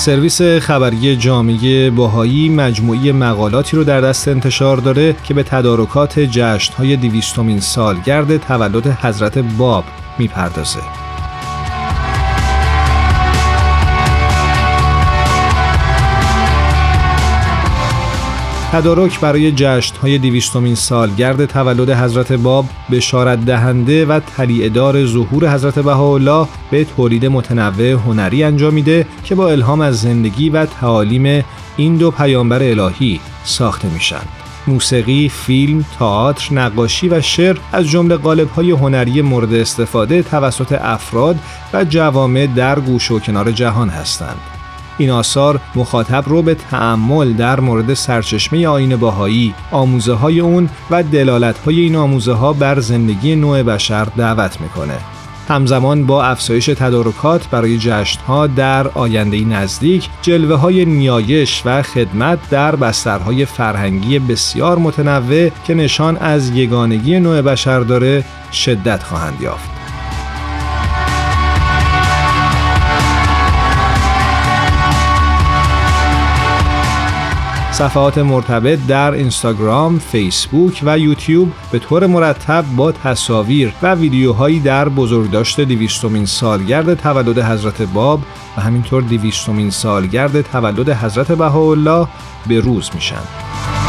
سرویس خبری جامعه باهایی مجموعی مقالاتی رو در دست انتشار داره که به تدارکات جشنهای دیویستومین سالگرد تولد حضرت باب می‌پردازه. تدارک برای جشنهای دیویستومین سالگرد تولد حضرت باب بشارت دهنده و تلیعدار ظهور حضرت بهاءالله به تولید متنوع هنری انجام میده که با الهام از زندگی و تعالیم این دو پیامبر الهی ساخته میشن. موسیقی، فیلم، تئاتر، نقاشی و شعر از جمله قالب‌های هنری مورد استفاده توسط افراد و جوامع در گوش و کنار جهان هستند. این آثار مخاطب رو به تعمل در مورد سرچشمه آین باهایی، آموزه های اون و دلالت های این آموزه ها بر زندگی نوع بشر دعوت می‌کنه. همزمان با افزایش تدارکات برای جشنها در آینده نزدیک جلوه های نیایش و خدمت در بسترهای فرهنگی بسیار متنوع که نشان از یگانگی نوع بشر داره شدت خواهند یافت. صفحات مرتبط در اینستاگرام، فیسبوک و یوتیوب به طور مرتب با تصاویر و ویدیوهایی در بزرگداشت دیویستومین سالگرد تولد حضرت باب و همینطور دیویستومین سالگرد تولد حضرت بهاءالله به روز میشن.